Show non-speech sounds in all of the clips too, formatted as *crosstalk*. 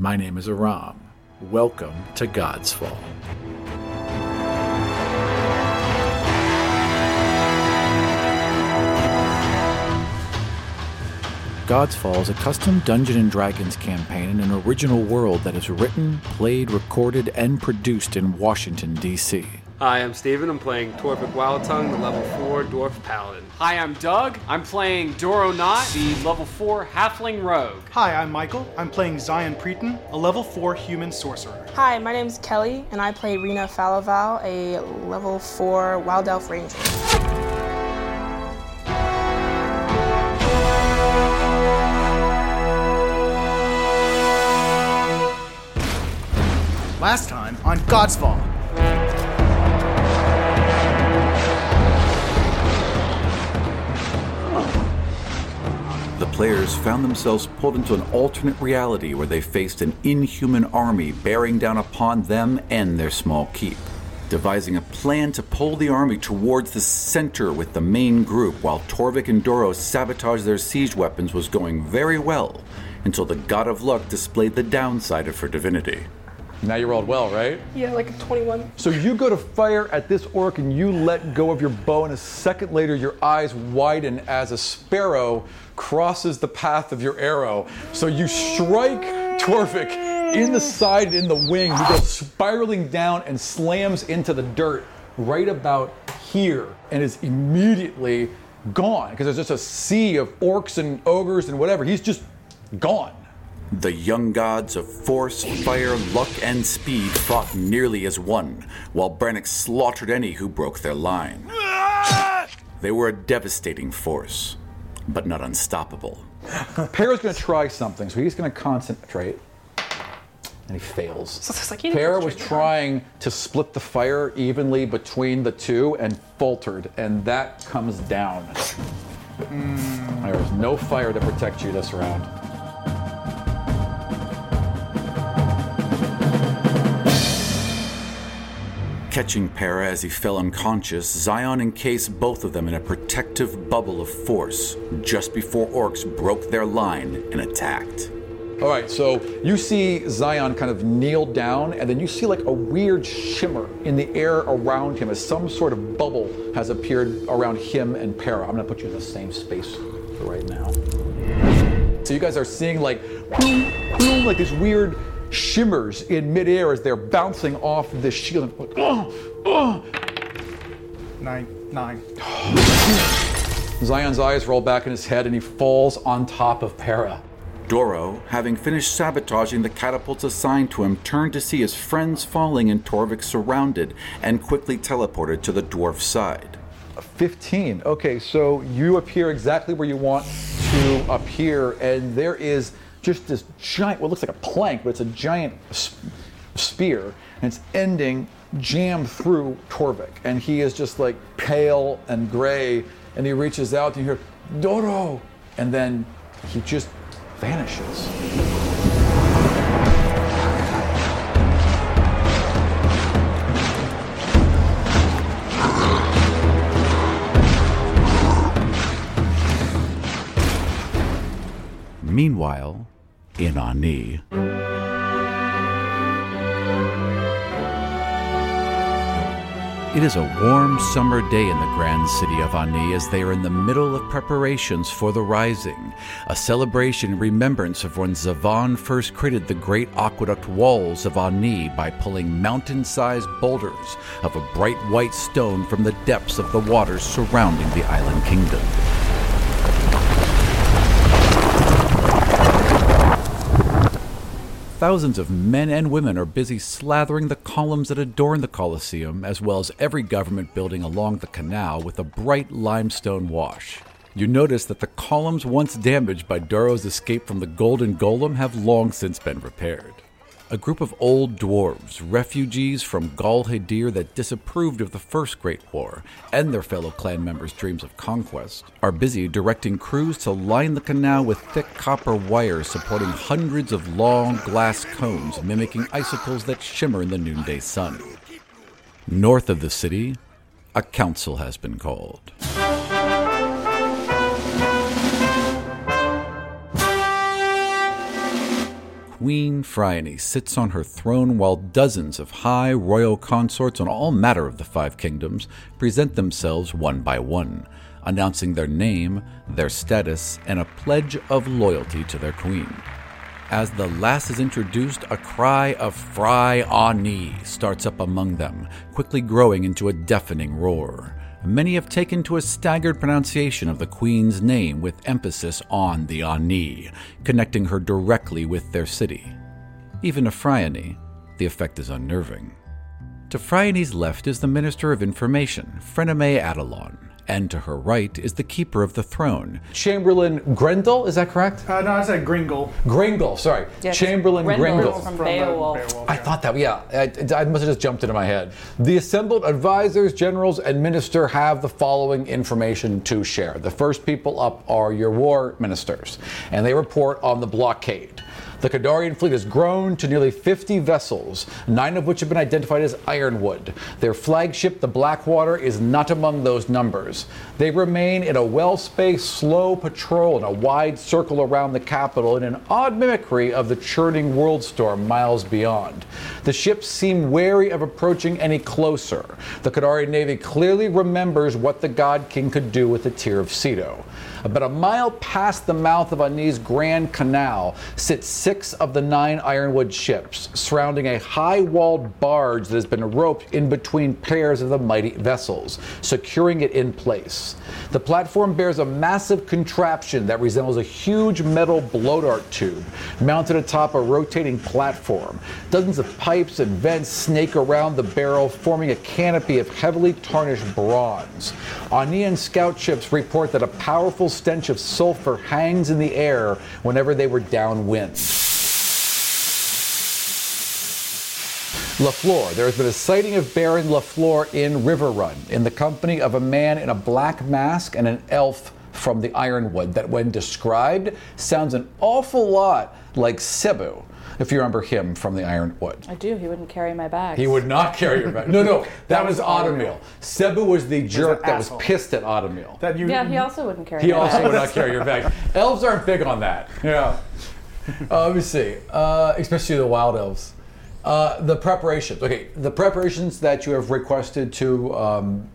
My name is Aram. Welcome to Godsfall. God's Fall is a custom Dungeon & Dragons campaign in an original world that is written, played, recorded, and produced in Washington, D.C. Hi, I'm Stephen. I'm playing Torrvic Wildtongue, the level 4 Dwarf Paladin. Hi, I'm Doug. I'm playing Dorro Knott, the level 4 Halfling Rogue. Hi, I'm Michael. I'm playing Xion Praeten, a level 4 human sorcerer. Hi, my name's Kelly, and I play Rina Falaval, a level 4 Wild Elf Ranger. Last time on Godsfall. Players found themselves pulled into an alternate reality where they faced an inhuman army bearing down upon them and their small keep. Devising a plan to pull the army towards the center with the main group while Torrvic and Dorro sabotaged their siege weapons was going very well until the God of Luck displayed the downside of her divinity. Now you rolled well, right? Yeah, like a 21. So you go to fire at this orc and you let go of your bow, and a second later, your eyes widen as a sparrow crosses the path of your arrow. So you strike Torrvic in the side, in the wing. He goes spiraling down and slams into the dirt right about here and is immediately gone because there's just a sea of orcs and ogres and whatever. He's just gone. The young gods of force, fire, luck, and speed fought nearly as one, while Brannock slaughtered any who broke their line. They were a devastating force, but not unstoppable. *laughs* Para's going to try something, so he's going to concentrate. And he fails. So it's like you Para was trying to split the fire evenly between the two and faltered, and that comes down. There is no fire to protect you this round. Catching Para as he fell unconscious, Xion encased both of them in a protective bubble of force just before orcs broke their line and attacked. All right, so you see Xion kind of kneel down, and then you see like a weird shimmer in the air around him as some sort of bubble has appeared around him and Para. I'm gonna put you in the same space for right now. So you guys are seeing like, boom, boom, like these weird shimmers in midair as they're bouncing off this shield. And, oh, oh. Nine, nine. *sighs* Xion's eyes roll back in his head, and he falls on top of Para. Dorro, having finished sabotaging the catapults assigned to him, turned to see his friends falling and Torrvic surrounded and quickly teleported to the dwarf's side. 15. Okay, so you appear exactly where you want to appear, and there is just this giant, what looks like a plank, but it's a giant s- spear, and it's ending jammed through Torrvic. And he is just like pale and gray, and he reaches out and you hear, Dorro! And then he just vanishes. Meanwhile, in Ani, It is a warm summer day in the grand city of Ani as they are in the middle of preparations for the Rising, a celebration in remembrance of when Zavan first created the great aqueduct walls of Ani by pulling mountain sized boulders of a bright white stone from the depths of the waters surrounding the island kingdom. Thousands of men and women are busy slathering the columns that adorn the Colosseum, as well as every government building along the canal, with a bright limestone wash. You notice that the columns once damaged by Dorro's escape from the Golden Golem have long since been repaired. A group of old dwarves, refugees from Gal Hadir that disapproved of the First Great War and their fellow clan members' dreams of conquest, are busy directing crews to line the canal with thick copper wires supporting hundreds of long glass cones mimicking icicles that shimmer in the noonday sun. North of the city, a council has been called. Queen Phryane sits on her throne while dozens of high royal consorts on all matter of the five kingdoms present themselves one by one, announcing their name, their status, and a pledge of loyalty to their queen. As the lass is introduced, a cry of Fry Ani starts up among them, quickly growing into a deafening roar. Many have taken to a staggered pronunciation of the Queen's name with emphasis on the Ani, connecting her directly with their city. Even to Phryane, the effect is unnerving. To Phryani's left is the Minister of Information, Freneme Adelon, and to her right is the Keeper of the Throne, Chamberlain Grendel, is that correct? Uh, no, I said Gringle. Gringle, sorry. Yeah, 'cause Chamberlain Grendel Gringle. from From, Beowulf. Beowulf, I yeah. thought that, yeah. I, I must have just jumped into my head. The assembled advisors, generals, and minister have the following information to share. The first people up are your war ministers, and they report on the blockade. The Kadarian fleet has grown to nearly 50 vessels, nine of which have been identified as Ironwood. Their flagship, the Blackwater, is not among those numbers. They remain in a well spaced, slow patrol in a wide circle around the capital in an odd mimicry of the churning world storm miles beyond. The ships seem wary of approaching any closer. The Kadarian Navy clearly remembers what the God King could do with the Tear of Ceto. About a mile past the mouth of Ani's Grand Canal sit six of the nine Ironwood ships, surrounding a high walled barge that has been roped in between pairs of the mighty vessels, securing it in place. The platform bears a massive contraption that resembles a huge metal blow dart tube mounted atop a rotating platform. Dozens of pipes and vents snake around the barrel, forming a canopy of heavily tarnished bronze. Anian scout ships report that a powerful stench of sulfur hangs in the air whenever they were downwind. LaFleur. There has been a sighting of Baron LaFleur in River Run in the company of a man in a black mask and an elf from the Ironwood that, when described, sounds an awful lot like Cebu, if you remember him from the Ironwood. I do. He wouldn't carry my bag. He would not carry your bag. No, no, *laughs* that was Automil. Cebu was the jerk that was pissed at Automil. That you, Yeah, he also wouldn't carry He my also bags. would not carry your bag. *laughs* Elves aren't big on that. Yeah. *laughs* Uh, let me see. Uh, especially the wild elves. Uh, the preparations. Okay, the preparations that you have requested to um,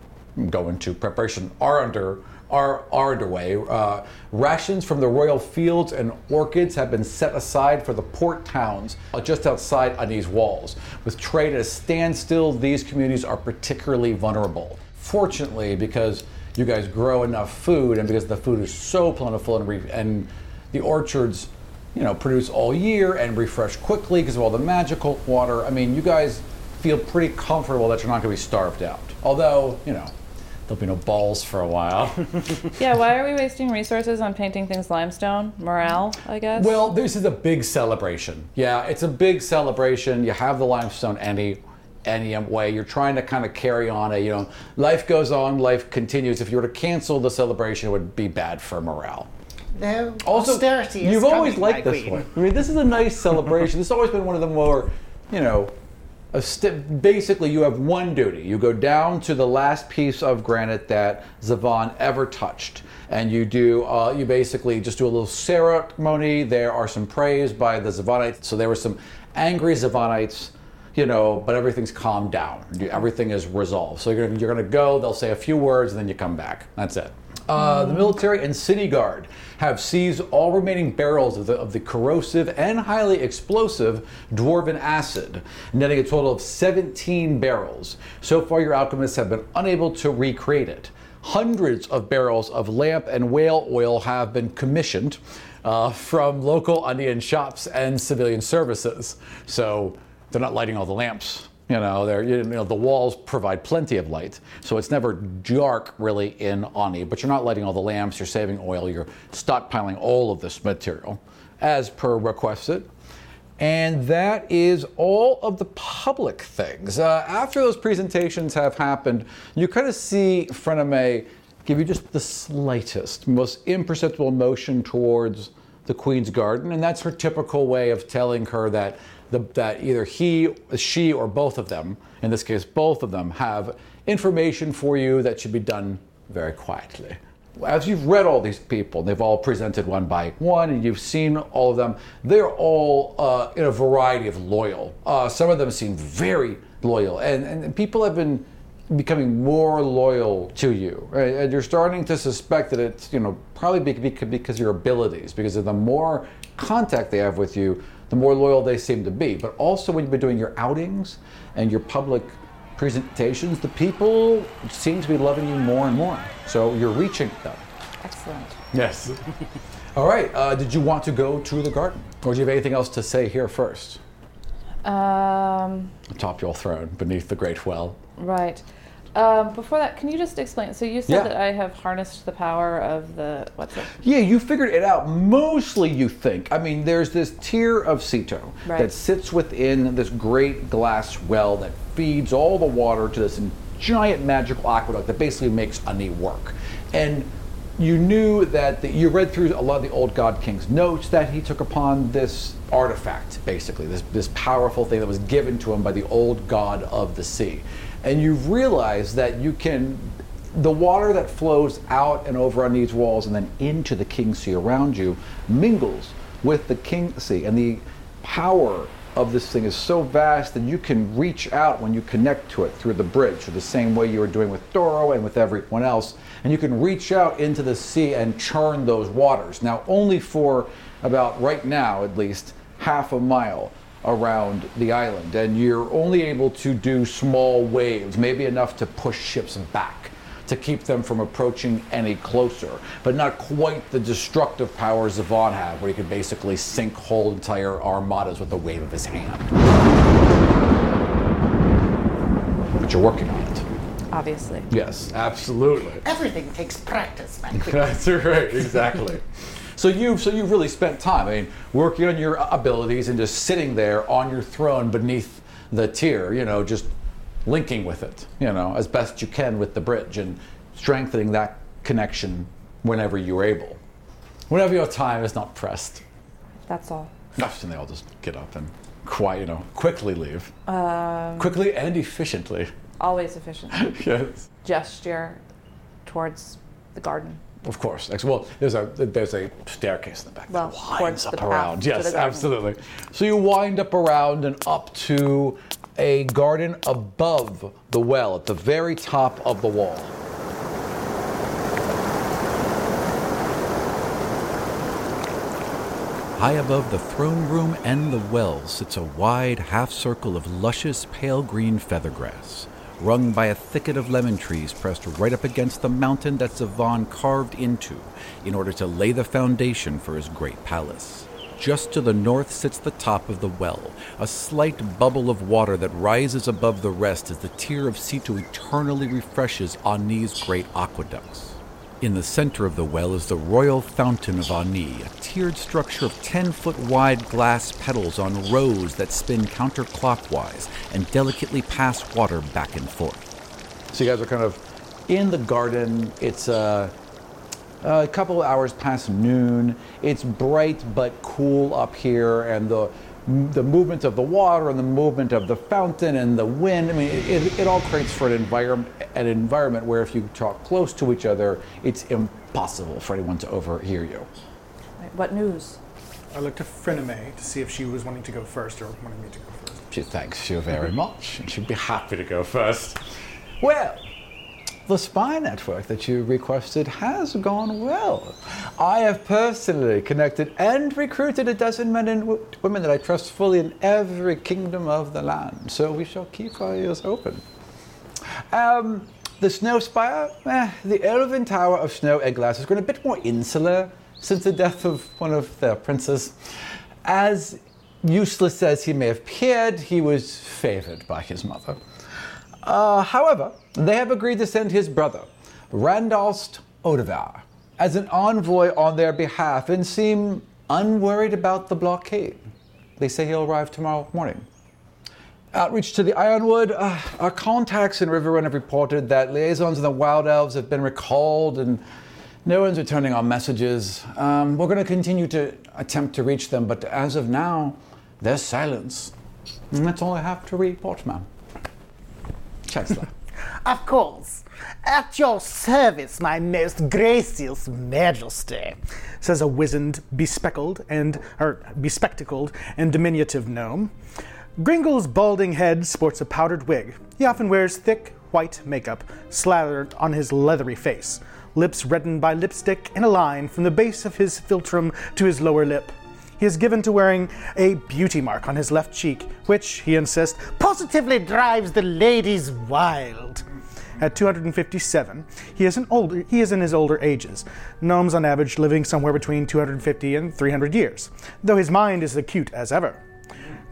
go into preparation are under are are underway. Uh, rations from the royal fields and orchids have been set aside for the port towns uh, just outside Ani's walls. With trade at a standstill, these communities are particularly vulnerable. Fortunately, because you guys grow enough food and because the food is so plentiful and, re- and the orchards you know produce all year and refresh quickly because of all the magical water. I mean you guys feel pretty comfortable that you're not going to be starved out. Although you know there'll be no balls for a while. *laughs* Yeah, why are we wasting resources on painting things limestone? Morale, I guess. well this is a big celebration. Yeah it's a big celebration. You have the limestone any any way. You're trying to kind of carry on a you know life goes on life continues. If you were to cancel the celebration it would be bad for morale No, Also, austerity is you've always liked this queen. one. I mean, this is a nice celebration. this has always been one of the more, you know, a st- basically you have one duty. You go down to the last piece of granite that Zavon ever touched, and you do. Uh, you basically just do a little ceremony. There are some praise by the Zavonites. So there were some angry Zavonites. You know, but everything's calmed down. Everything is resolved. So you're you're gonna go. They'll say a few words, and then you come back. That's it. Uh, the military and city guard have seized all remaining barrels of the, of the corrosive and highly explosive dwarven acid, netting a total of 17 barrels. So far, your alchemists have been unable to recreate it. Hundreds of barrels of lamp and whale oil have been commissioned uh, from local Anian shops and civilian services. So they're not lighting all the lamps you know, they're, you know, the walls provide plenty of light, so it's never dark really in Ani. But you're not lighting all the lamps. You're saving oil. You're stockpiling all of this material, as per requested. And that is all of the public things. Uh, after those presentations have happened, you kind of see Freneme give you just the slightest, most imperceptible motion towards the Queen's garden, and that's her typical way of telling her that the, that either he, she, or both of them, in this case, both of them, have information for you that should be done very quietly. as you've read all these people, they've all presented one by one, and you've seen all of them. They're all uh, in a variety of loyal. Uh, some of them seem very loyal, and, and people have been becoming more loyal to you, right? and you're starting to suspect that it's you know probably because because of your abilities, because of the more contact they have with you, the more loyal they seem to be. But also when you've been doing your outings and your public presentations, the people seem to be loving you more and more. So you're reaching them. Excellent. Yes. *laughs* All right. Uh, did you want to go to the garden, or do you have anything else to say here first? Um, Atop your throne, beneath the great well. right. Um, before that, can you just explain? So you said Yeah. that I have harnessed the power of the what's it? Yeah, you figured it out. Mostly, you think. I mean, there's this tear of Ceto Right. that sits within this great glass well that feeds all the water to this giant magical aqueduct that basically makes Ani work. And you knew that the, you read through a lot of the old God King's notes that he took upon this artifact, basically, this, this powerful thing that was given to him by the old god of the sea. And you've realized that you can the water that flows out and over on these walls and then into the King Sea around you mingles with the King Sea. And the power of this thing is so vast that you can reach out when you connect to it through the bridge, or the same way you were doing with Dorro and with everyone else. And you can reach out into the sea and churn those waters. Now, only for about right now, at least, half a mile around the island. And you're only able to do small waves, maybe enough to push ships back to keep them from approaching any closer, but not quite the destructive powers Zavon have, where he could basically sink whole entire armadas with a wave of his hand. But you're working on it. Obviously. Yes, absolutely. Everything takes practice, my queen. *laughs* That's right, exactly. *laughs* so you so you've really spent time, I mean, working on your abilities and just sitting there on your throne beneath the tier, you know, just linking with it, you know, as best you can with the bridge and strengthening that connection whenever you're able. Whenever your time is not pressed. That's all. And they all just get up and quiet, you know, quickly leave. Um, quickly and efficiently. Always efficient. *laughs* yes. Gesture towards the garden. Of course. Ex- Well, there's a there's a staircase in the back Well, that winds the up around. Yes, absolutely. So you wind up around and up to a garden above the well at the very top of the wall. High above the throne room and the well sits a wide half circle of luscious pale green feathergrass, rung by a thicket of lemon trees pressed right up against the mountain that Zavon carved into in order to lay the foundation for his great palace. Just to the north sits the top of the well, a slight bubble of water that rises above the rest as the tear of Ceto eternally refreshes Ani's great aqueducts. In the center of the well is the Royal Fountain of Ani, a tiered structure of 10 foot wide glass petals on rows that spin counterclockwise and delicately pass water back and forth. So you guys are kind of in the garden. It's uh, a couple hours past noon. It's bright but cool up here, and the the movement of the water and the movement of the fountain and the wind. I mean, it, it all creates for an environment an environment where if you talk close to each other, it's impossible for anyone to overhear you. What news? I looked at Freneme to see if she was wanting to go first or wanting me to go first. She thanks you very much, and she'd be happy to go first. Well, the spy network that you requested has gone well. I have personally connected and recruited a dozen men and women that I trust fully in every kingdom of the land, so we shall keep our ears open. Um, the Snow Spire, eh, the Elven Tower of Snow and Glass has grown a bit more insular since the death of one of their princes. As useless as he may have appeared, he was favored by his mother. Uh, however, they have agreed to send his brother, Randalst Odevar, as an envoy on their behalf and seem unworried about the blockade. They say he'll arrive tomorrow morning. Outreach to the Ironwood. Uh, our contacts in Riverrun have reported that liaisons in the Wild Elves have been recalled and no one's returning our messages. Um, we're going to continue to attempt to reach them, but as of now, there's silence. And that's all I have to report, ma'am. Chancellor. *laughs* Of course. At your service, my most gracious majesty. says a wizened, bespectacled and or bespectacled and diminutive gnome. Gringle's balding head sports a powdered wig. He often wears thick white makeup slathered on his leathery face, lips reddened by lipstick in a line from the base of his philtrum to his lower lip. He is given to wearing a beauty mark on his left cheek, which, he insists, Positively drives the ladies wild. At 257, he is, an older, he is in his older ages, gnomes on average living somewhere between 250 and 300 years, though his mind is acute as ever.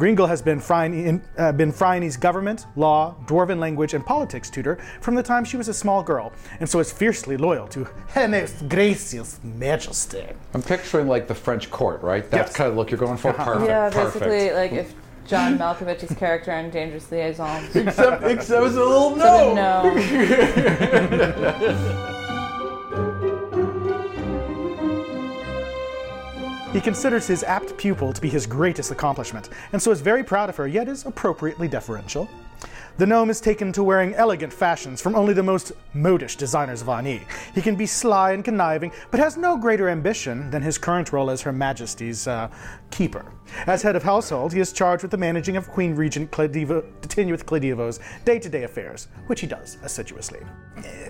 Gringle has been, Phryne, uh, been Phryne's government, law, dwarven language, and politics tutor from the time she was a small girl, and so is fiercely loyal to *laughs* Her most gracious majesty. I'm picturing like the French court, right? That's Yes. kind of look you're going for. Perfect. yeah, perfect. basically, like if John Malkovich's character in Dangerous Liaisons. Except, except it was a little So no. no. *laughs* *laughs* He considers his apt pupil to be his greatest accomplishment, and so is very proud of her, yet is appropriately deferential. The gnome is taken to wearing elegant fashions from only the most modish designers of Ani. He can be sly and conniving, but has no greater ambition than his current role as Her Majesty's uh, keeper. As head of household, he is charged with the managing of Queen Regent Cledivo, Tinywith Cledivo's day-to-day affairs, which he does assiduously.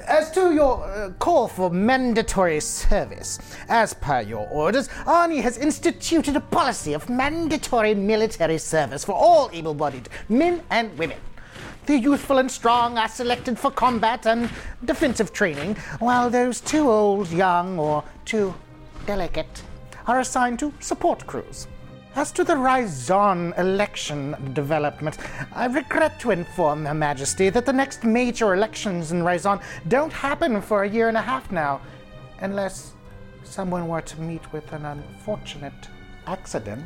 As to your uh, call for mandatory service, as per your orders, Ani has instituted a policy of mandatory military service for all able bodied men and women. The youthful and strong are selected for combat and defensive training, while those too old, young, or too delicate are assigned to support crews. As to the Rizon election development, I regret to inform Her Majesty that the next major elections in Rizon don't happen for a year and a half now, unless someone were to meet with an unfortunate accident.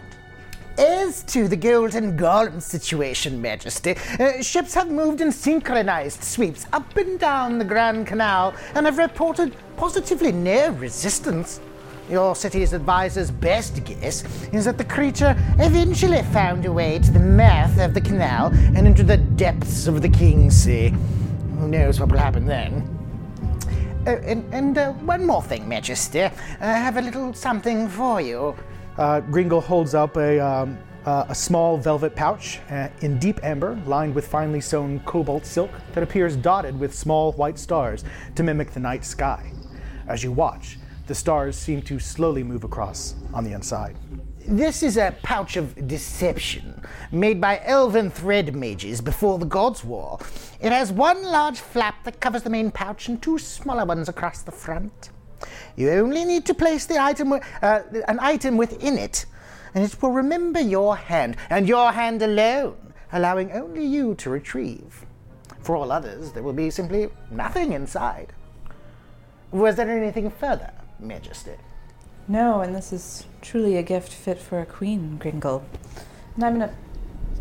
As to the Golden Golem situation, Majesty, uh, ships have moved in synchronized sweeps up and down the Grand Canal and have reported positively no resistance. Your city's advisor's best guess is that the creature eventually found a way to the mouth of the canal and into the depths of the King's Sea. Who knows what will happen then? Uh, and and uh, one more thing, Majesty. I have a little something for you. Uh, Gringle holds up a, um, uh, a small velvet pouch uh, in deep amber, lined with finely sewn cobalt silk that appears dotted with small white stars to mimic the night sky. As you watch, the stars seem to slowly move across on the inside. This is a pouch of deception made by elven thread mages before the Gods' War. It has one large flap that covers the main pouch and two smaller ones across the front. You only need to place the item, uh, an item within it, and it will remember your hand and your hand alone, allowing only you to retrieve. For all others, there will be simply nothing inside. Was there anything further, Majesty? No, and this is truly a gift fit for a queen, Gringle. And I'm gonna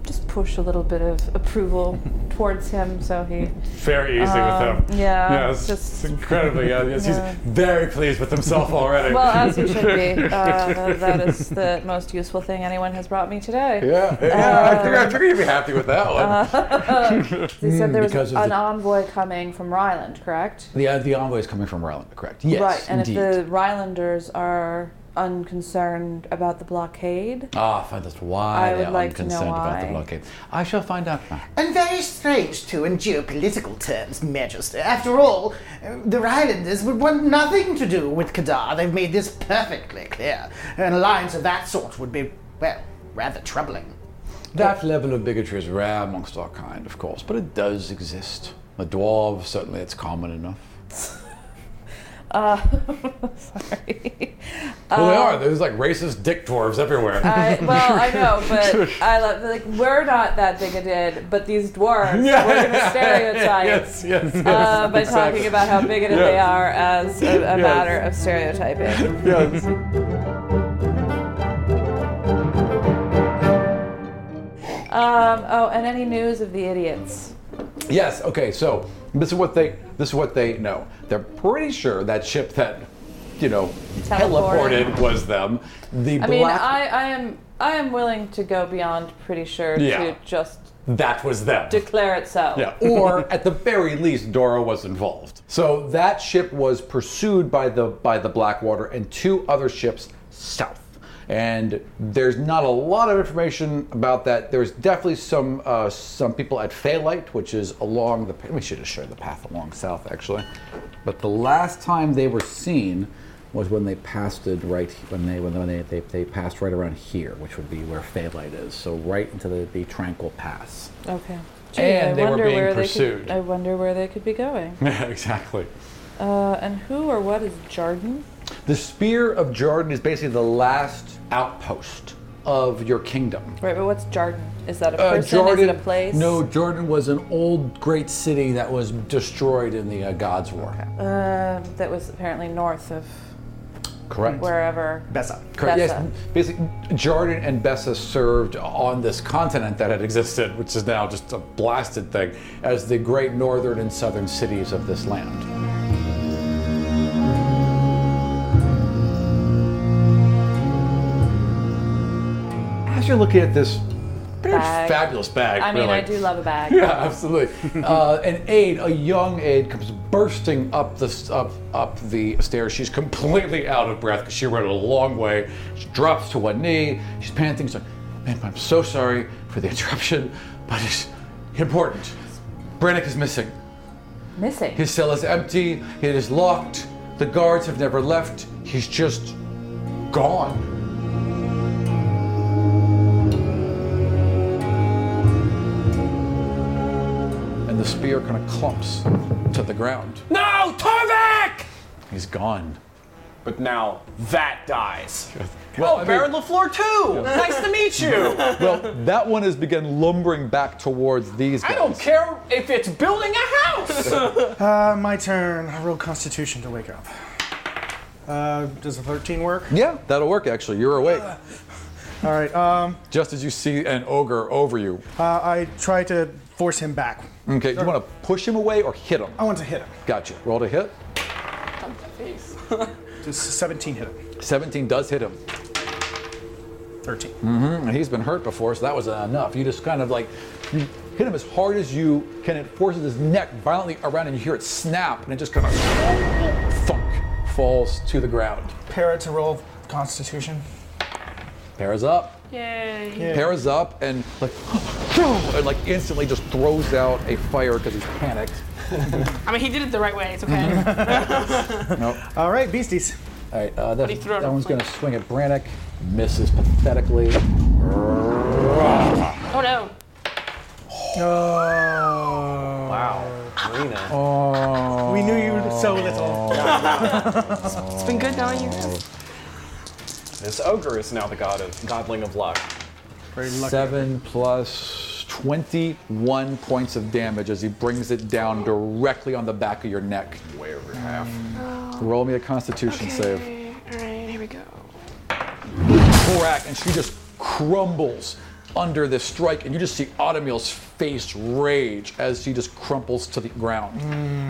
just push a little bit of approval *laughs* towards him so he. Very easy Um, with him. yeah, Yes, just- incredibly. *laughs* Yeah, Yeah. He's very pleased with himself already. Well, as he should be. *laughs* Uh, that is the most useful thing anyone has brought me today. yeah, yeah. I think I figured you'd be happy with that one. He said there was because an the- envoy coming from Ryland, correct? The, uh, the envoy is coming from Ryland, correct? Yes, right, and indeed. if the Rylanders are unconcerned about the blockade, Ah, fine, that's why I they would are like to know unconcerned about the blockade. I shall find out now. And very strange, too, in geopolitical terms, Majesty. After all, uh, the Rylanders would want nothing to do with Kadar. They've made this perfectly clear. An alliance of that sort would be, well, rather troubling. That level of bigotry is rare amongst our kind, of course, but it does exist. The dwarves, certainly it's common enough. *laughs* *laughs* sorry. Well, they are. There's like racist dick dwarves everywhere. I, well, I know, *laughs* but I love like we're not that bigoted, but these dwarves we're gonna *laughs* stereotype yes, yes, yes. uh, by exactly. talking about how bigoted they are as a, a matter of stereotyping. Yes. Um, oh, and any news of the idiots? Yes. Okay. So this is what they this is what they know. They're pretty sure that ship that you know Teleported. teleported was them. The I black. mean, I, I am I am willing to go beyond pretty sure Yeah. to just That was them. declare it so. Yeah, or at the very least, Dora was involved. So that ship was pursued by the by the Blackwater and two other ships south. And there's not a lot of information about that. There's definitely some uh, some people at Phalite, which is along the. We should have showed the path along south, actually. But the last time they were seen was when they passed it right when they when they, they, they passed right around here, which would be where Phalite is. So right into the, the Tranquil Pass. Okay. Gee, And I they were wonder being where pursued. They could, I wonder where they could be going. Yeah, *laughs* exactly. Uh, and who or what is Jarden? The Spear of Jordan is basically the last outpost of your kingdom. Right, but what's Jarden? Is that a Uh. Jordan, is it a place? No, Jordan was an old great city that was destroyed in the uh, Gods' War. Uh, that was apparently north of Correct. wherever. Bessa. Correct. Yes, basically, Jordan and Bessa served on this continent that had existed, which is now just a blasted thing, as the great northern and southern cities of this land. As you're looking at this very Bag. fabulous bag, I mean, really. I do love a bag. *laughs* Yeah, absolutely. uh, an aide, a young aide, comes bursting up the up up the stairs. She's completely out of breath because she ran a long way. She drops to one knee. She's panting. She's like, "Man, I'm so sorry for the *laughs* interruption, but it's important. Brannick is missing. Missing. His cell is empty. It is locked. The guards have never left. He's just gone." Spear kind of clumps to the ground. No, Torrvic! He's gone. But now that dies. Well, oh, I mean- Baron LaFleur too! Nice to meet you! *laughs* Well, that one has begun lumbering back towards these guys. I don't care if it's building a house! *laughs* Uh, my turn. I roll Constitution to wake up. Uh, does a 13 work? Yeah, that'll work actually. You're awake. All right. Um, Just as you see an ogre over you. uh, I try to force him back. Okay, do you want to push him away or hit him? I want to hit him. Gotcha. Roll to hit. *laughs* Does 17 hit him? 17 does hit him. 13. Mm-hmm, and he's been hurt before, so that was enough. You just kind of like you hit him as hard as you can. It forces his neck violently around, and you hear it snap, and it just kind of thunk falls to the ground. Para to roll Constitution. Para's up. Yay. Para's up and like *gasps* and like instantly just throws out a fire because he's panicked. *laughs* I mean, he did it the right way. It's okay. *laughs* Nope. All right, beasties. All right, uh, that, he threw it that one's the going to swing at Brannick. Misses pathetically. oh no. Oh. wow, Marina. Oh. We knew you so little. *laughs* It's been good knowing you. Guys. This ogre is now the god of godling of luck. Very lucky. Seven plus 21 points of damage as he brings it down directly on the back of your neck. Way over half. Mm. Roll me a Constitution save. All right, here we go. Korak, and she just crumbles under this strike, and you just see Automil's face rage as she just crumples to the ground.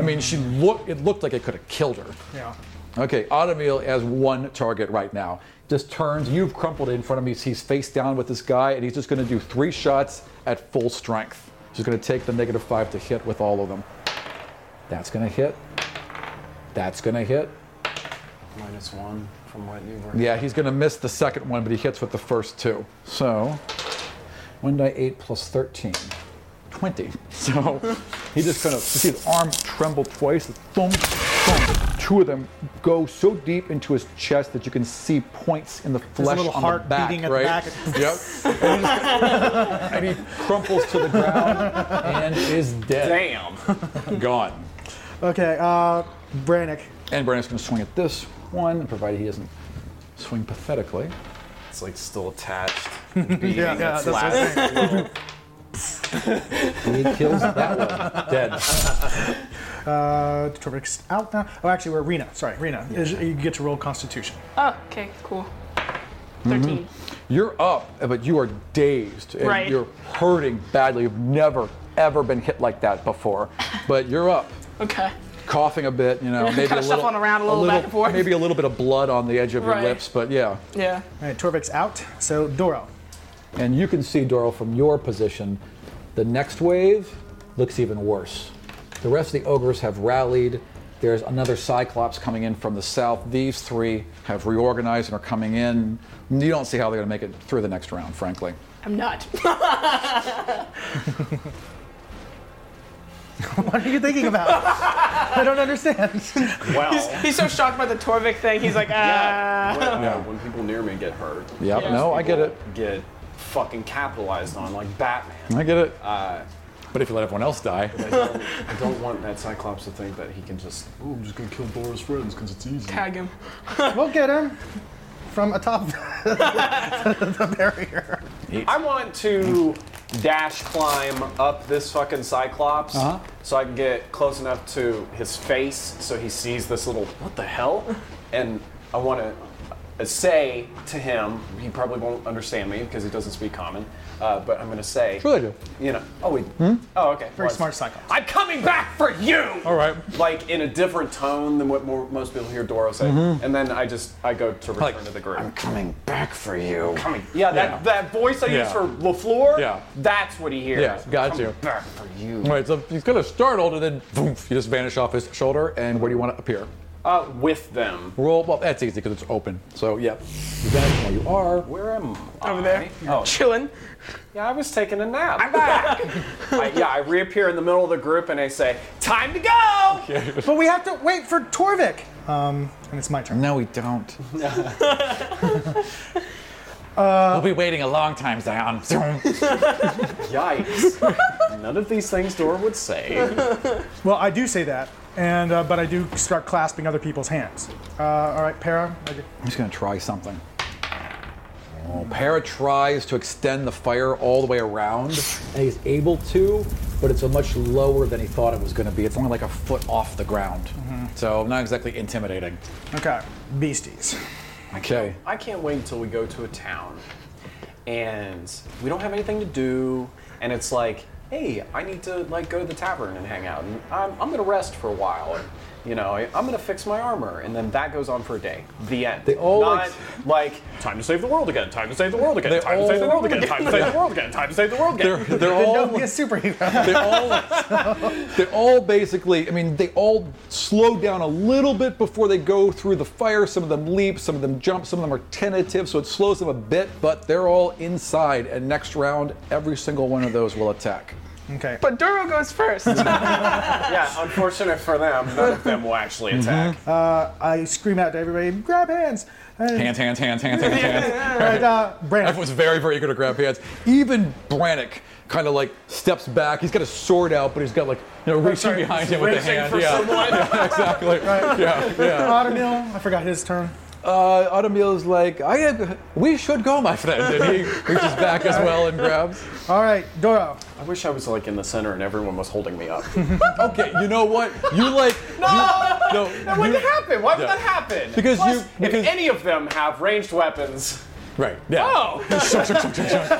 I mean, she looked. It looked like it could have killed her. Yeah. Okay, Automil has one target right now. Just turns. You've crumpled it in front of me. He's face down with this guy, and he's just going to do three shots at full strength. He's going to take the negative five to hit with all of them. That's going to hit. That's going to hit. Minus one from what you were. Yeah, he's going to miss the second one, but he hits with the first two. So, 1 die 8 plus 13. 20. *laughs* So, he just kind of, you see his arm tremble twice. Thump, thump. Two of them go so deep into his chest that you can see points in the There's a flesh little on heart the back, beating at the back. Yep. and, he just- and he crumples to the ground and is dead. Damn. Gone. Okay, uh, Brannick. And Brandon's going to swing at this one, provided he doesn't swing pathetically. It's like still attached. Beating *laughs* Yeah, yeah, its that's *laughs* what I'm last little- He kills that one. Dead. Uh, Torrvic's out now. Oh, actually, we're Rina. Sorry, Rina. Is- You get to roll Constitution. Oh, okay, cool. 13. You're up, but you are dazed and Right. you're hurting badly. You've never, ever been hit like that before. *laughs* But you're up, Okay. coughing a bit, you know, *laughs* maybe Kinda a little, shuffling around a little back and forth. maybe a little bit of blood on the edge of your lips, but yeah. Yeah. All right, Torrvic's out. So Dorro. And you can see, Dorro, from your position, the next wave looks even worse. The rest of the ogres have rallied. There's another Cyclops coming in from the south. These three have reorganized and are coming in. You don't see how they're going to make it through the next round, frankly. I'm not. *laughs* *laughs* what are you thinking about? I don't understand. *laughs* Well, he's, he's so shocked by the Torrvic thing. He's like, ah. when, uh, Yeah. when people near me get hurt, Yep, those no, I get it. Get fucking capitalized on like Batman. I get it. Uh, But if you let everyone else die, I don't, I don't want that Cyclops to think that he can just. Oh, I'm just gonna kill Dora's friends because it's easy. Tag him. *laughs* we'll get him from atop *laughs* the barrier. I want to dash climb up this fucking Cyclops Uh-huh. so I can get close enough to his face so he sees this little what the hell, and I want to Uh, say to him. He probably won't understand me because he doesn't speak common. Uh, but I'm gonna say, Sure they do. you know, oh wait, hmm? oh okay, Very Well, smart Cyclops. I'm coming back for you. all right. Like in a different tone than what more, most people hear Dorro say, mm-hmm. and then I just I go to return Like, to the group. I'm coming back for you. coming. Yeah, that, Yeah. that voice I Yeah. use for Lafleur. Yeah. that's what he hears. Yeah, got Coming you. Back for you. All right, so he's kind of startled, and then boom, you just vanish off his shoulder. And where do you want to appear? Uh, with them. Roll. Well, that's easy because it's open. So yeah, you vanish from where you are. Where am I? Over there. Oh, Chilling. yeah, I was taking a nap. I'm back. *laughs* I, yeah, I reappear in the middle of the group and I say, "Time to go." *laughs* But we have to wait for Torrvic. Um, and it's my turn. No, we don't. *laughs* we'll be waiting a long time, Xion. Yikes! None of these things Dora would say. *laughs* Well, I do say that, and uh, but I do start clasping other people's hands. Uh, all right, Para. I I'm just gonna try something. Oh, Para tries to extend the fire all the way around, and he's able to, but it's a much lower than he thought it was going to be. It's only like a foot off the ground, so not exactly intimidating. Okay, beasties. Okay. I can't wait until we go to a town and we don't have anything to do, and it's like, hey, I need to like go to the tavern and hang out, and I'm, I'm gonna rest for a while, and you know, I- I'm gonna fix my armor, and then that goes on for a day. The end. They all, not like- like time to save the world again, time to save the world again, They time to save the all- world again, *laughs* time to save the world again, time to save the world They're, again. they're all Don't be a superhero. *laughs* they're all they're all basically i mean they all slow down a little bit before they go through the fire some of them leap some of them jump some of them are tentative so it slows them a bit but they're all inside and next round every single one of those will attack Okay. But Dorro goes first. *laughs* *laughs* yeah, unfortunate for them, none of them will actually attack. Uh, I scream out to everybody, grab hands. And, hands hands hands hands hands *laughs* hands and, uh, Brandon. everyone's very very eager to grab hands even brannick kind of like steps back he's got a sword out but he's got like you know reaching sorry, behind him with the reaching hand for yeah. someone. yeah exactly yeah yeah Automil, I forgot his turn. Uh, Automil's like, I we should go, my friend. And he *laughs* reaches back as well and grabs. All right, Dorro. I wish I was like in the center and everyone was holding me up. *laughs* Okay, you know what? You like, No! *laughs* you, no, That wouldn't you- happen. Why would Yeah. that happen? Because Plus, you- because- if any of them have ranged weapons, right, yeah. oh, Shunk, shunk, shunk, shunk, shunk,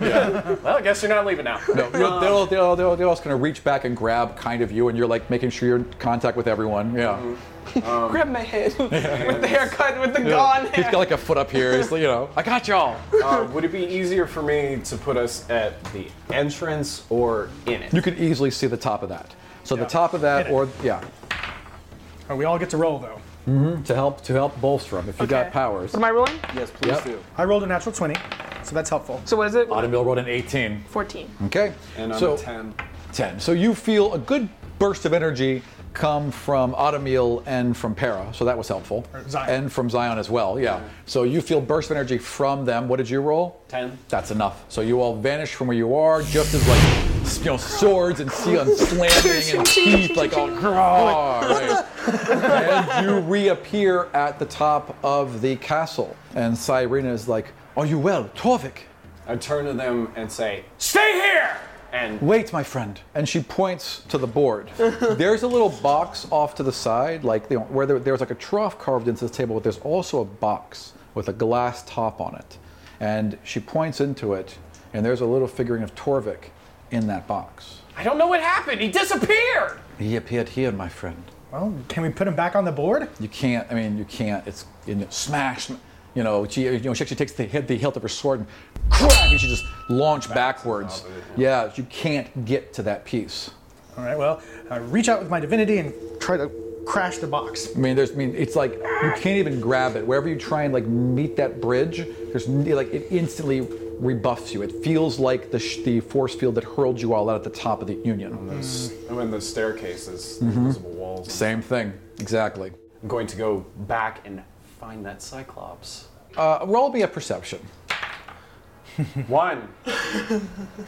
yeah. well, I guess you're not leaving now. No, you'll- they'll, they'll, they'll, they're also going to reach back and grab kind of you, and you're like making sure you're in contact with everyone. Yeah. Grab my head *laughs* with the haircut, with the gone He's hair. got like a foot up here. He's like, you know, I got y'all. Uh, would it be easier for me to put us at the entrance or in it? You can easily see the top of that. So the top of that, or yeah, Oh, we all get to roll though. Mm-hmm. to help to help bolster him if you got powers. What am I rolling? yes, please Yep. do. I rolled a natural 20, so that's helpful. So what is it? Automil rolled an 18. 14. Okay. And I'm so a 10. 10. So you feel a good burst of energy come from Automil and from Para, so that was helpful. Xion. And from Xion as well, yeah. So you feel burst of energy from them. What did you roll? 10. That's enough. So you all vanish from where you are, just as like you know swords and seal *laughs* slamming and *laughs* teeth like all *laughs* right. and you reappear at the top of the castle, and Cyrena is like, "Are you well, Torrvic?" I turn to them and say, "Stay here!" And Wait, my friend. And she points to the board. there's a little box off to the side, like you know, where there, there's like a trough carved into the table, but there's also a box with a glass top on it. And she points into it, and there's a little figurine of Torrvic in that box. I don't know what happened. He disappeared. He appeared here, my friend. Well, can we put him back on the board? You can't. I mean, you can't. It's in smash. You know, she you know she actually takes the hit the hilt of her sword and crack, and she just launch backwards. Yeah, you can't get to that piece. All right, well, I reach out with my divinity and try to crash the box. I mean, there's, I mean, it's like you can't even grab it. Wherever you try and like meet that bridge, there's like it instantly rebuffs you. It feels like the sh- the force field that hurled you all out at the top of the Union. Those, and when the staircases, Mhm. invisible walls. Same thing, exactly. I'm going to go back and find that Cyclops. Uh, roll me a perception. *laughs* One. *laughs*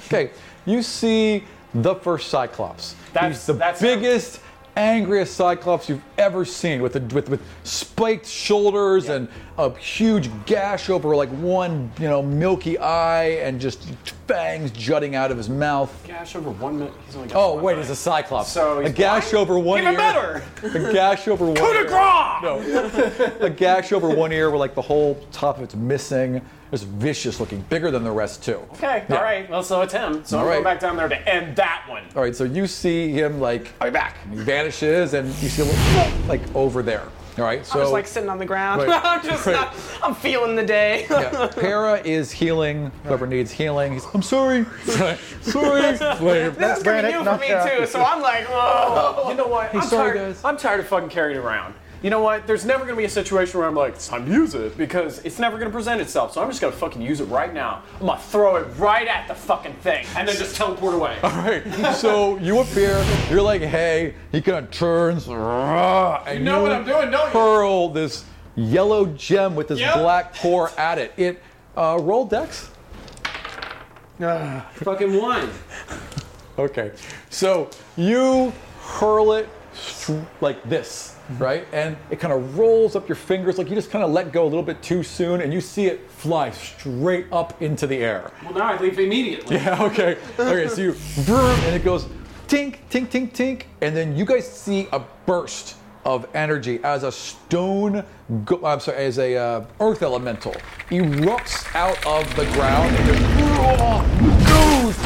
Okay, you see the first Cyclops. That's- He's the that's- biggest, angriest Cyclops you've ever seen, with a, with with spiked shoulders and a huge gash over like one you know milky eye and just fangs jutting out of his mouth. Gash over one minute. He's only got Oh one wait, eye. it's a Cyclops. So a gash blind? over one Even ear. better! A gash over *laughs* one. Coup de ear. grace! No, *laughs* a gash over one ear where like the whole top of it's missing. It's vicious looking, bigger than the rest too. Okay, Yeah. all right. Well, so it's him. So All I'm right. going back down there to end that one. All right, so you see him like I'll be back. And he vanishes, and you see him like over there. All right, so I'm just like sitting on the ground. Right. *laughs* I'm just Right. not, I'm feeling the day. yeah, Para is healing. Whoever needs healing, he's, I'm sorry. *laughs* sorry. Flame. *laughs* This is gonna be new for me too, so I'm like, whoa. You know what? Hey, I'm sorry, tired, guys. I'm tired of fucking carrying around. You know what? There's never gonna be a situation where I'm like, it's time to use it because it's never gonna present itself. So I'm just gonna fucking use it right now. I'm gonna throw it right at the fucking thing and then just teleport away. *laughs* All right, so you appear. You're like, hey. He kind of turns. rah, And You know what I'm doing, don't you? Hurl this yellow gem with this Yep. black core at it. It uh, roll dex. Fucking one. Okay, so you hurl it like this, right? And it kind of rolls up your fingers, like you just kind of let go a little bit too soon, and you see it fly straight up into the air. Well, now I leave immediately. *laughs* Yeah, okay. Okay, so you vroom, and it goes tink, tink, tink, tink, and then you guys see a burst of energy as a stone, go- I'm sorry, as a uh, earth elemental erupts out of the ground and just goes,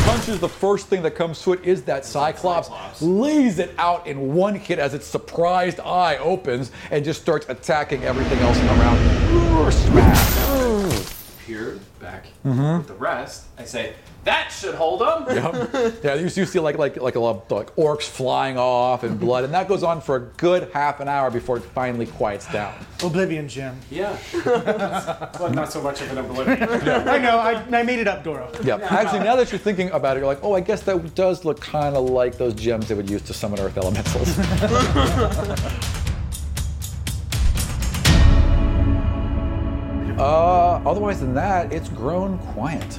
punches the first thing that comes to it is that Cyclops, lays it out in one hit as its surprised eye opens and just starts attacking everything else around. Smash. Appeared back Mhm. with the rest. I say, that should hold them. Yep. Yeah, you, you see like like like a lot of like orcs flying off and blood, and that goes on for a good half an hour before it finally quiets down. Oblivion Gem. Yeah. well, not so much of an oblivion. *laughs* I know, I, I made it up, Dorro. Yeah. Actually, now that you're thinking about it, you're like, oh, I guess that does look kind of like those gems they would use to summon earth elementals. *laughs* uh, otherwise than that, it's grown quiet.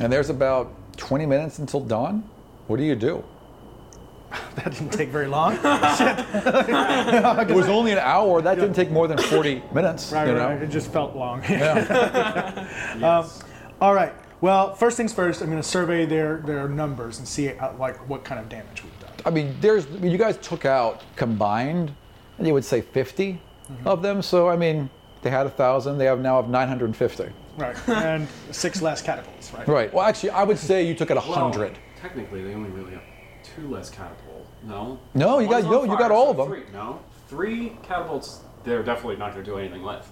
And there's about 20 minutes until dawn. What do you do? *laughs* That didn't take very long. *laughs* *laughs* It was only an hour. That didn't take more than 40 minutes. Right, you right, know? right. It just felt long. Yeah. um, all right. Well, first things first. I'm going to survey their their numbers and see uh, like what kind of damage we've done. I mean, there's I mean, you guys took out combined, and you would say 50 of them. So I mean, they had a thousand. They have now have 950. Right. And six less catapults. Right. Right. Well, actually, I would say you took out a hundred. Well, technically, they only really have two less catapult. No. No, you got- One's on no, you got all so of them. Three. No, three catapults. They're definitely not going to do anything with.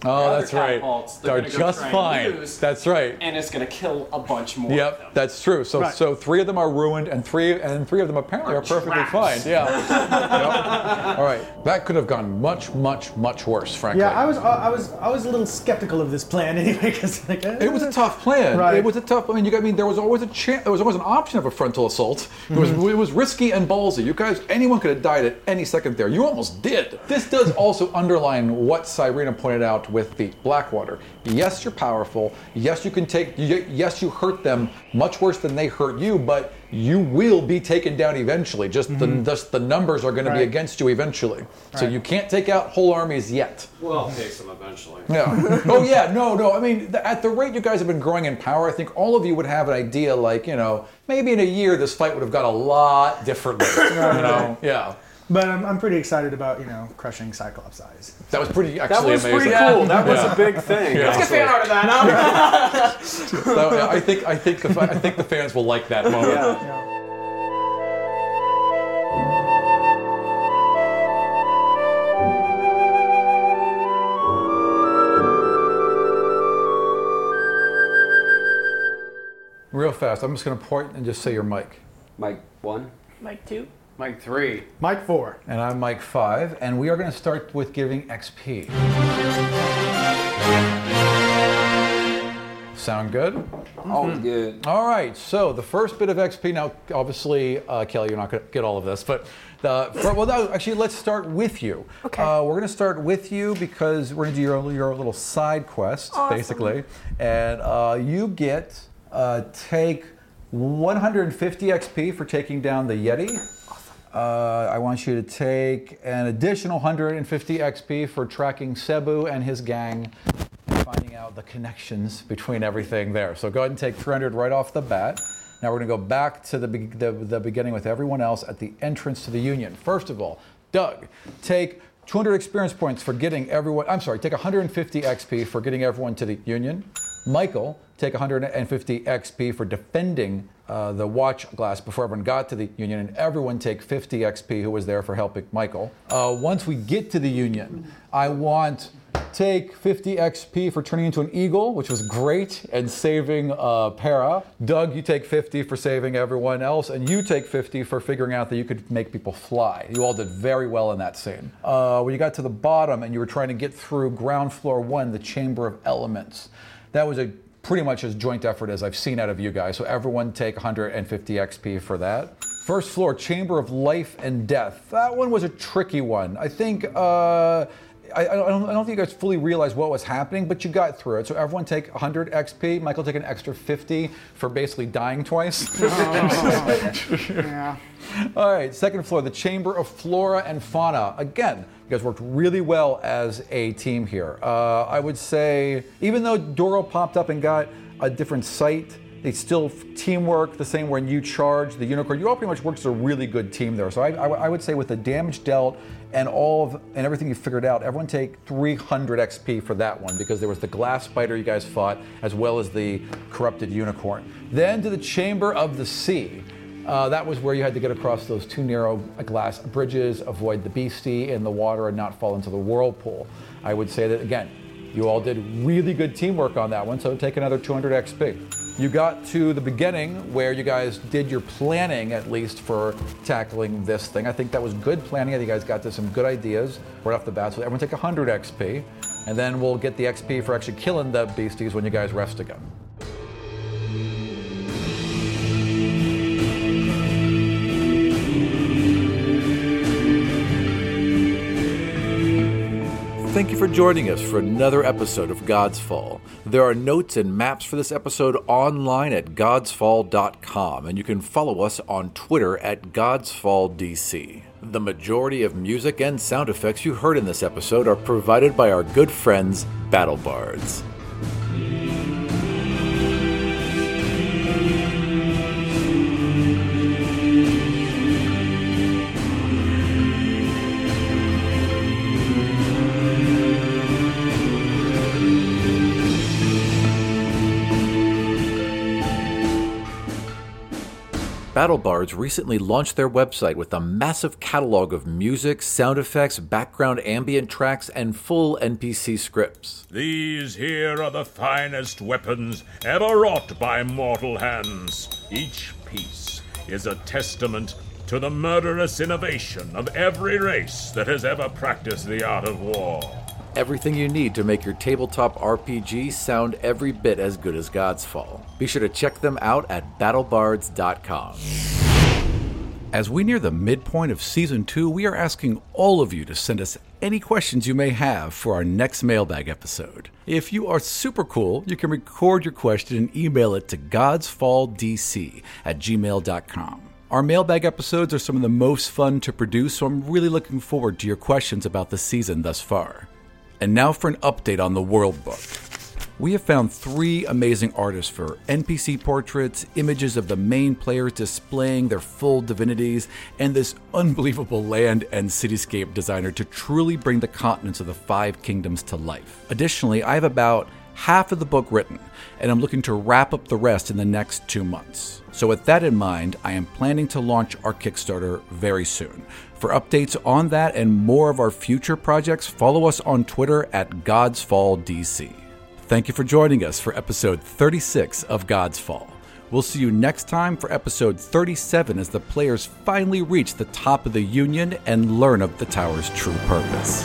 The Oh, other that's right. catapults, They're gonna go just fine. use, That's right. and it's going to kill a bunch more. of them. Yep, that's true. So, Right. so three of them are ruined, and three and three of them apparently are perfectly traps. fine. Yeah. *laughs* Yep. All right, that could have gone much, much, much worse, frankly. Yeah, I was I was I was a little skeptical of this plan *laughs* anyway because like eh, It was a tough plan. Right. It was a tough. I mean, you got. I mean, there was always a chance. There was always an option of a frontal assault. It was. Mhm. It was risky and ballsy. You guys, anyone could have died at any second there. You almost did. This does also *laughs* underline what Cyrena pointed out with the Blackwater. Yes, you're powerful. Yes, you can take. Yes, you hurt them much worse than they hurt you, but you will be taken down eventually. Just the Mhm. just the numbers are going to be against you eventually. So you can't take out whole armies yet. Well, it takes them eventually. Yeah. *laughs* oh yeah. No. No. I mean, th- at the rate you guys have been growing in power, I think all of you would have an idea. Like, you know, maybe in a year this fight would have gone a lot differently. you know. Yeah. But I'm, I'm pretty excited about you know crushing Cyclops' eyes. That was pretty actually that was amazing. pretty cool. That was a big thing. Let's get fan art of that. *laughs* so, I think I think the, I think the fans will like that moment. real fast. I'm just going to point and just say your mic. Mic one. Mic two. Mike three. Mike four. And I'm Mike 5, and we are going to start with giving XP. Sound good? Always good. All right, so the first bit of XP. Now, obviously, uh, Kelly, you're not going to get all of this, but the, for, well, no, actually, let's start with you. Okay. Uh, we're going to start with you because we're going to do your, your little side quest, Awesome. basically, and uh, you get uh, take 150 XP for taking down the Yeti. Uh, I want you to take an additional 150 XP for tracking Cebu and his gang and finding out the connections between everything there. So go ahead and take 300 right off the bat. Now we're going to go back to the, be- the, the beginning with everyone else at the entrance to the Union. First of all, Doug, take 200 experience points for getting everyone, I'm sorry, take 150 XP for getting everyone to the Union. Michael, take 150 XP for defending uh, the watch glass before everyone got to the Union, and everyone take 50 XP who was there for helping Michael. Uh, once we get to the Union, I want take 50 XP for turning into an eagle, which was great, and saving uh, Para. Doug, you take 50 for saving everyone else, and you take 50 for figuring out that you could make people fly. You all did very well in that scene. Uh, when you got to the bottom and you were trying to get through ground floor one, the Chamber of Elements, that was a pretty much as joint effort as I've seen out of you guys. So everyone take 150 XP for that. First floor, Chamber of Life and Death. That one was a tricky one. I think. Uh, I, I, don't, I don't think you guys fully realized what was happening, but you got through it. So everyone take 100 XP. Michael take an extra 50 for basically dying twice. *laughs* Yeah. All right, second floor, the Chamber of Flora and Fauna. Again, you guys worked really well as a team here. Uh, I would say, even though Dorro popped up and got a different site, they still teamwork the same when you charge the unicorn. You all pretty much worked as a really good team there. So I, I, I would say with the damage dealt and all of and everything you figured out, everyone take 300 XP for that one because there was the glass spider you guys fought as well as the corrupted unicorn. Then to the Chamber of the Sea. Uh, that was where you had to get across those two narrow glass bridges, avoid the beastie in the water, and not fall into the whirlpool. I would say that again, you all did really good teamwork on that one, so take another 200 XP. You got to the beginning where you guys did your planning, at least for tackling this thing. I think that was good planning. I think you guys got to some good ideas right off the bat. So everyone take 100 XP, and then we'll get the XP for actually killing the beasties when you guys rest again. Thank you for joining us for another episode of Godsfall. There are notes and maps for this episode online at godsfall.com, and you can follow us on Twitter at godsfalldc. The majority of music and sound effects you heard in this episode are provided by our good friends, BattleBards. BattleBards recently launched their website with a massive catalog of music, sound effects, background ambient tracks, and full NPC scripts. These here are the finest weapons ever wrought by mortal hands. Each piece is a testament to the murderous innovation of every race that has ever practiced the art of war. Everything you need to make your tabletop RPG sound every bit as good as Godsfall. Be sure to check them out at battlebards.com. As we near the midpoint of season two, we are asking all of you to send us any questions you may have for our next mailbag episode. If you are super cool, you can record your question and email it to godsfalldc at gmail.com. Our mailbag episodes are some of the most fun to produce, so I'm really looking forward to your questions about the season thus far. And now for an update on the World Book. We have found three amazing artists for NPC portraits, images of the main players displaying their full divinities, and this unbelievable land and cityscape designer to truly bring the continents of the Five Kingdoms to life. Additionally, I have about half of the book written, and I'm looking to wrap up the rest in the next two months. So, with that in mind, I am planning to launch our Kickstarter very soon. For updates on that and more of our future projects, follow us on Twitter at Godsfall DC. Thank you for joining us for episode 36 of Godsfall. We'll see you next time for episode 37 as the players finally reach the top of the Union and learn of the tower's true purpose.